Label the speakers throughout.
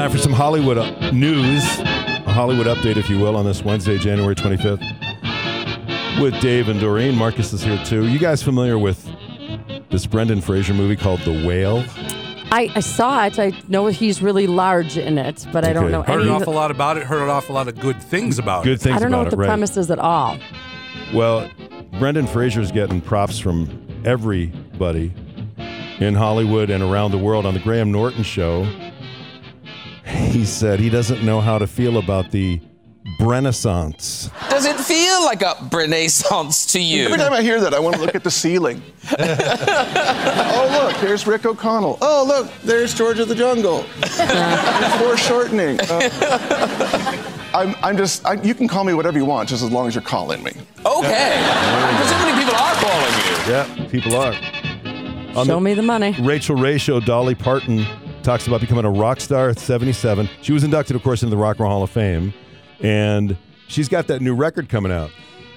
Speaker 1: Time for some Hollywood uh, news, a Hollywood update, if you will, on this Wednesday, January 25th. With Dave and Doreen. Marcus is here too. You guys familiar with this Brendan Fraser movie called The Whale?
Speaker 2: I, I saw it. I know he's really large in it, but I don't
Speaker 1: Okay.
Speaker 2: know
Speaker 3: Heard
Speaker 2: any.
Speaker 3: an
Speaker 2: of
Speaker 3: awful lot about it. Heard an awful lot of good things about it.
Speaker 1: Good
Speaker 3: it.
Speaker 1: things
Speaker 2: I don't know
Speaker 1: about
Speaker 2: what the
Speaker 1: it, right?
Speaker 2: premise is at all.
Speaker 1: Well, Brendan Fraser's getting props from everybody in Hollywood and around the world on the Graham Norton show. He said he doesn't know how to feel about the Renaissance.
Speaker 4: Does it feel like a renaissance to you?
Speaker 5: Every time I hear that, I want to look at the ceiling. oh, look, there's Rick O'Connell. Oh, look, there's George of the Jungle. Foreshortening. Uh, I'm, I'm just, I, you can call me whatever you want, just as long as you're calling me.
Speaker 4: Okay. Presumably people are calling you.
Speaker 1: Yeah, people are. On
Speaker 2: Show
Speaker 1: the
Speaker 2: me the money.
Speaker 1: Rachael Ray show, Dolly Parton talks about becoming a rock star at 77. She was inducted, of course, into the Rock and Roll Hall of Fame, and she's got that new record coming out.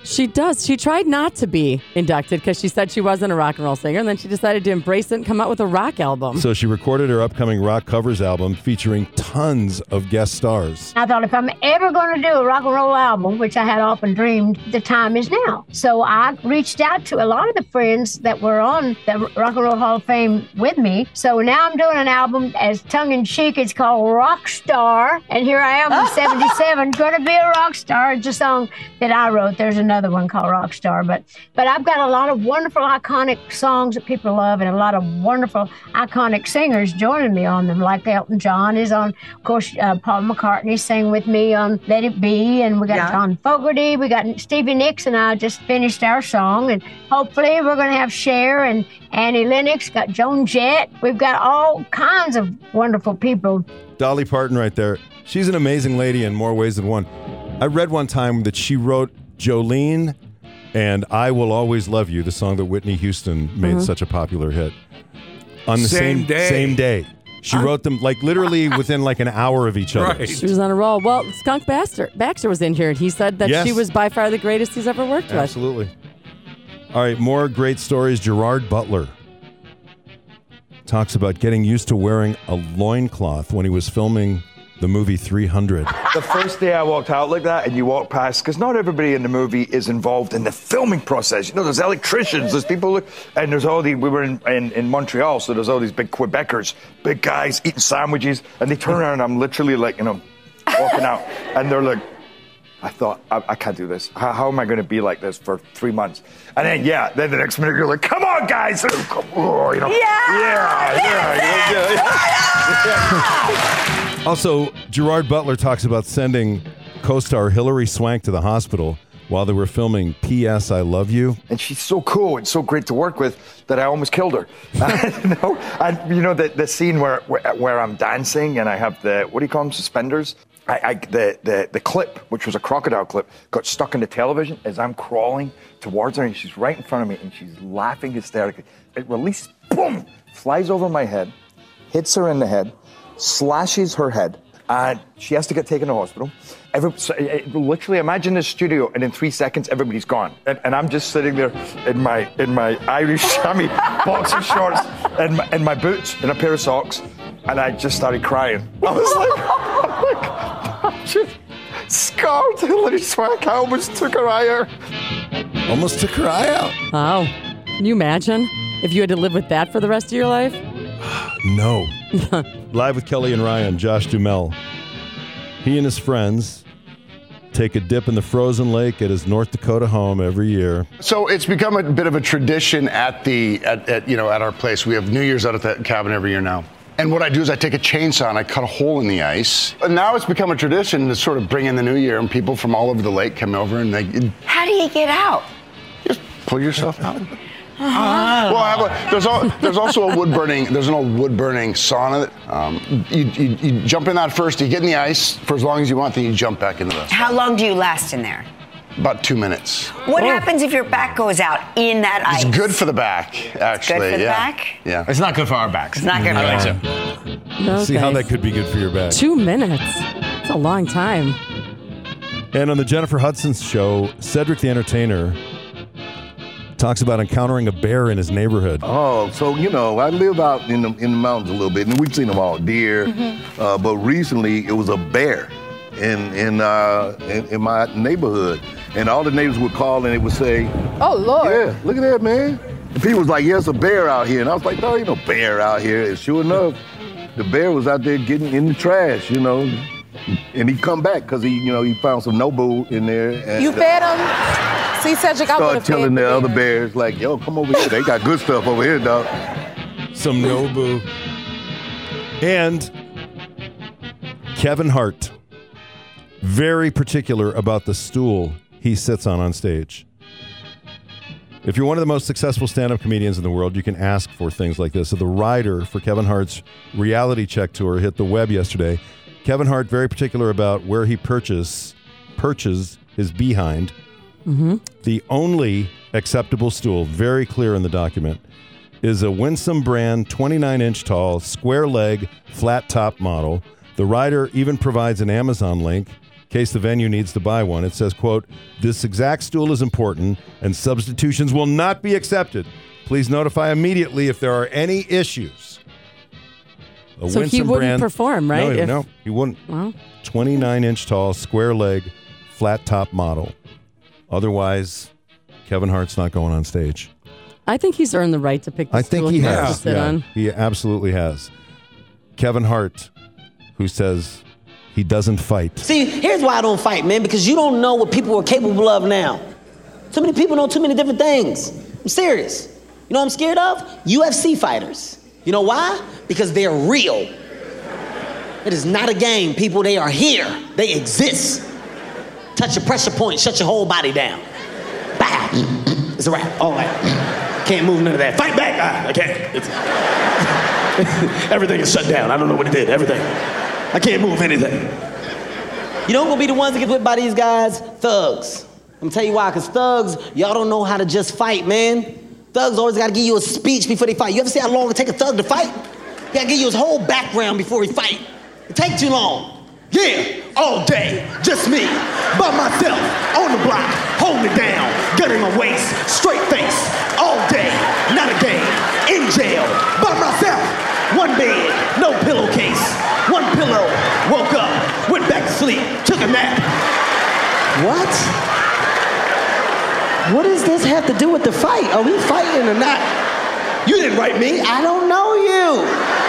Speaker 2: She does. She tried not to be inducted because she said she wasn't a rock and roll singer, and then she decided to embrace it and come out with a rock album.
Speaker 1: So she recorded her upcoming rock covers album featuring tons of guest stars.
Speaker 6: I thought if I'm ever going to do a rock and roll album, which I had often dreamed, the time is now. So I reached out to a lot of the friends that were on the Rock and Roll Hall of Fame with me. So now I'm doing an album as tongue in cheek. It's called Rock Star. And here I am, 77, going to be a rock star. It's a song that I wrote. There's another one called Rock Star. But, but I've got a lot of wonderful, iconic songs that people love and a lot of wonderful, iconic singers joining me on them, like Elton John is on. Of course, uh, Paul McCartney sang with me on Let It Be, and we got
Speaker 7: Yeah.
Speaker 6: John Fogerty, we got Stevie Nicks, and I just finished our song, and hopefully we're going to have Cher and Annie Lennox, got Joan Jett. We've got all kinds of wonderful people.
Speaker 1: Dolly Parton, right there. She's an amazing lady in more ways than one. I read one time that she wrote Jolene and I Will Always Love You, the song that Whitney Houston made mm-hmm. such a popular hit, on the
Speaker 3: Same
Speaker 1: same,
Speaker 3: day.
Speaker 1: same day. She wrote them like literally within like an hour of each other.
Speaker 3: Right.
Speaker 2: She was on a roll. Well, Skunk Baxter, Baxter was in here, and he said that
Speaker 1: Yes.
Speaker 2: she was by far the greatest he's ever worked with.
Speaker 1: Absolutely. All right, more great stories. Gerard Butler talks about getting used to wearing a loincloth when he was filming the movie 300.
Speaker 7: the first day I walked out like that, and you walk past, because not everybody in the movie is involved in the filming process. You know, there's electricians, there's people, and there's all the. We were in, in, in Montreal, so there's all these big Quebecers, big guys eating sandwiches, and they turn around, and I'm literally like, you know, walking out, and they're like. I thought, I, I can't do this. How, how am I going to be like this for three months? And then, yeah, then the next minute you're like, come on, guys. Oh, you know, yeah, yeah, yeah, yeah.
Speaker 1: Also, Gerard Butler talks about sending co-star Hilary Swank to the hospital while they were filming P.S. I Love You.
Speaker 7: and she's so cool and so great to work with that I almost killed her. you know, and you know the, the scene where, where where I'm dancing and I have the what do you call them suspenders. I, I the, the the clip, which was a crocodile clip, got stuck in the television as I'm crawling towards her and she's right in front of me and she's laughing hysterically. It releases, boom, flies over my head, hits her in the head, slashes her head, and she has to get taken to hospital. Every, so, eh, literally, imagine this studio, and in three seconds, everybody's gone, and, and I'm just sitting there in my in my Irish chamois boxer shorts and my, and my boots and a pair of socks, and I just started crying. I was like, oh my God, I'm just scarred Hilary Swank. I almost took her eye out.
Speaker 1: Almost took her eye out.
Speaker 2: Wow. Can you imagine if you had to live with that for the rest of your life?
Speaker 1: No. Live with Kelly and Ryan, Josh Duhamel. He and his friends take a dip in the frozen lake at his North Dakota home every year.
Speaker 5: So it's become a bit of a tradition at the at, at you know at our place. We have New Year's out at the cabin every year now. And what I do is I take a chainsaw and I cut a hole in the ice. And now it's become a tradition to sort of bring in the new year, and people from all over the lake come over and they
Speaker 8: How do you get out?
Speaker 5: just pull yourself out. Well, I have a, there's, al- there's also a wood burning. There's an old wood burning sauna. That, um, you, you, you jump in that first. You get in the ice for as long as you want. Then you jump back into the
Speaker 8: How long do you last in there?
Speaker 5: about two minutes.
Speaker 8: What happens if your back goes out in that ice?
Speaker 5: It's good for the back, actually.
Speaker 8: Good for the
Speaker 5: yeah.
Speaker 8: back?
Speaker 5: Yeah.
Speaker 9: It's not good for our backs.
Speaker 8: It's not good
Speaker 9: I
Speaker 8: for
Speaker 9: think
Speaker 8: our-
Speaker 9: so.
Speaker 1: See how that could be good for your back.
Speaker 2: Two minutes. It's a long time.
Speaker 1: And on the Jennifer Hudson show, Cedric the Entertainer talks about encountering a bear in his neighborhood.
Speaker 9: Oh, so you know, I live out in the in the mountains a little bit, and we've seen them all, deer. Uh, but recently, it was a bear in in, uh, in in my neighborhood, and all the neighbors would call and they would say,
Speaker 10: Oh Lord.
Speaker 9: "Yeah, look at that, man." And people was like, "Yeah, it's a bear out here," and I was like, "No, ain't no bear out here." And sure enough, the bear was out there getting in the trash, you know. And he come back because he, you know, he found some Nobu in there. And,
Speaker 10: You
Speaker 9: uh,
Speaker 10: fed him? See, Cedric, I would
Speaker 9: Start
Speaker 10: have
Speaker 9: telling
Speaker 10: fed
Speaker 9: the other bears like, "Yo, come over here. They got good stuff over here, dog."
Speaker 1: Some Nobu. And Kevin Hart, very particular about the stool he sits on on stage. If you're one of the most successful stand up comedians in the world, you can ask for things like this. So, the rider for Kevin Hart's reality check tour hit the web yesterday. Kevin Hart, very particular about where he purchase, purchase his behind.
Speaker 2: Mm-hmm.
Speaker 1: The only acceptable stool, very clear in the document, is a Winsome brand 29 inch tall, square leg, flat top model. The rider even provides an Amazon link in case the venue needs to buy one. It says, quote, this exact stool is important and substitutions will not be accepted. Please notify immediately if there are any issues. A
Speaker 2: So he wouldn't perform, right?
Speaker 1: No,
Speaker 2: If-
Speaker 1: no, he wouldn't.
Speaker 2: Well,
Speaker 1: 29 inch tall, square leg, flat top model. Otherwise, Kevin Hart's not going on stage.
Speaker 2: I think he's earned the right to pick the
Speaker 1: I think
Speaker 2: stool
Speaker 1: he
Speaker 2: wants to
Speaker 1: has.
Speaker 2: sit
Speaker 1: Yeah,
Speaker 2: on.
Speaker 1: he absolutely has. Kevin Hart, who says he doesn't fight.
Speaker 11: See, here's why I don't fight, man, because you don't know what people are capable of now. Too many people know too many different things. I'm serious. You know what I'm scared of? UFC fighters. You know why? Because they're real. It is not a game, people. They are here. They exist. Touch your pressure point, shut your whole body down. Bow. It's a wrap. All right. Can't move none of that. Fight back. Ah, I can't. Everything is shut down. I don't know what it did. Everything. I can't move anything. You know who gonna be the ones that get whipped by these guys? Thugs. I'm gonna tell you why, because thugs, y'all don't know how to just fight, man. Thugs always gotta give you a speech before they fight. You ever see how long it take a thug to fight? He gotta give you his whole background before he fight. It take too long. Yeah, all day, just me, by myself, on the block, holding it down, gun in my waist, straight face, all day, not a game, in jail, by myself, one bed, no pillowcase, one pillow, woke up, went back to sleep, took a nap. What? What does this have to do with the fight? Are we fighting or not? You didn't write me. I don't know you.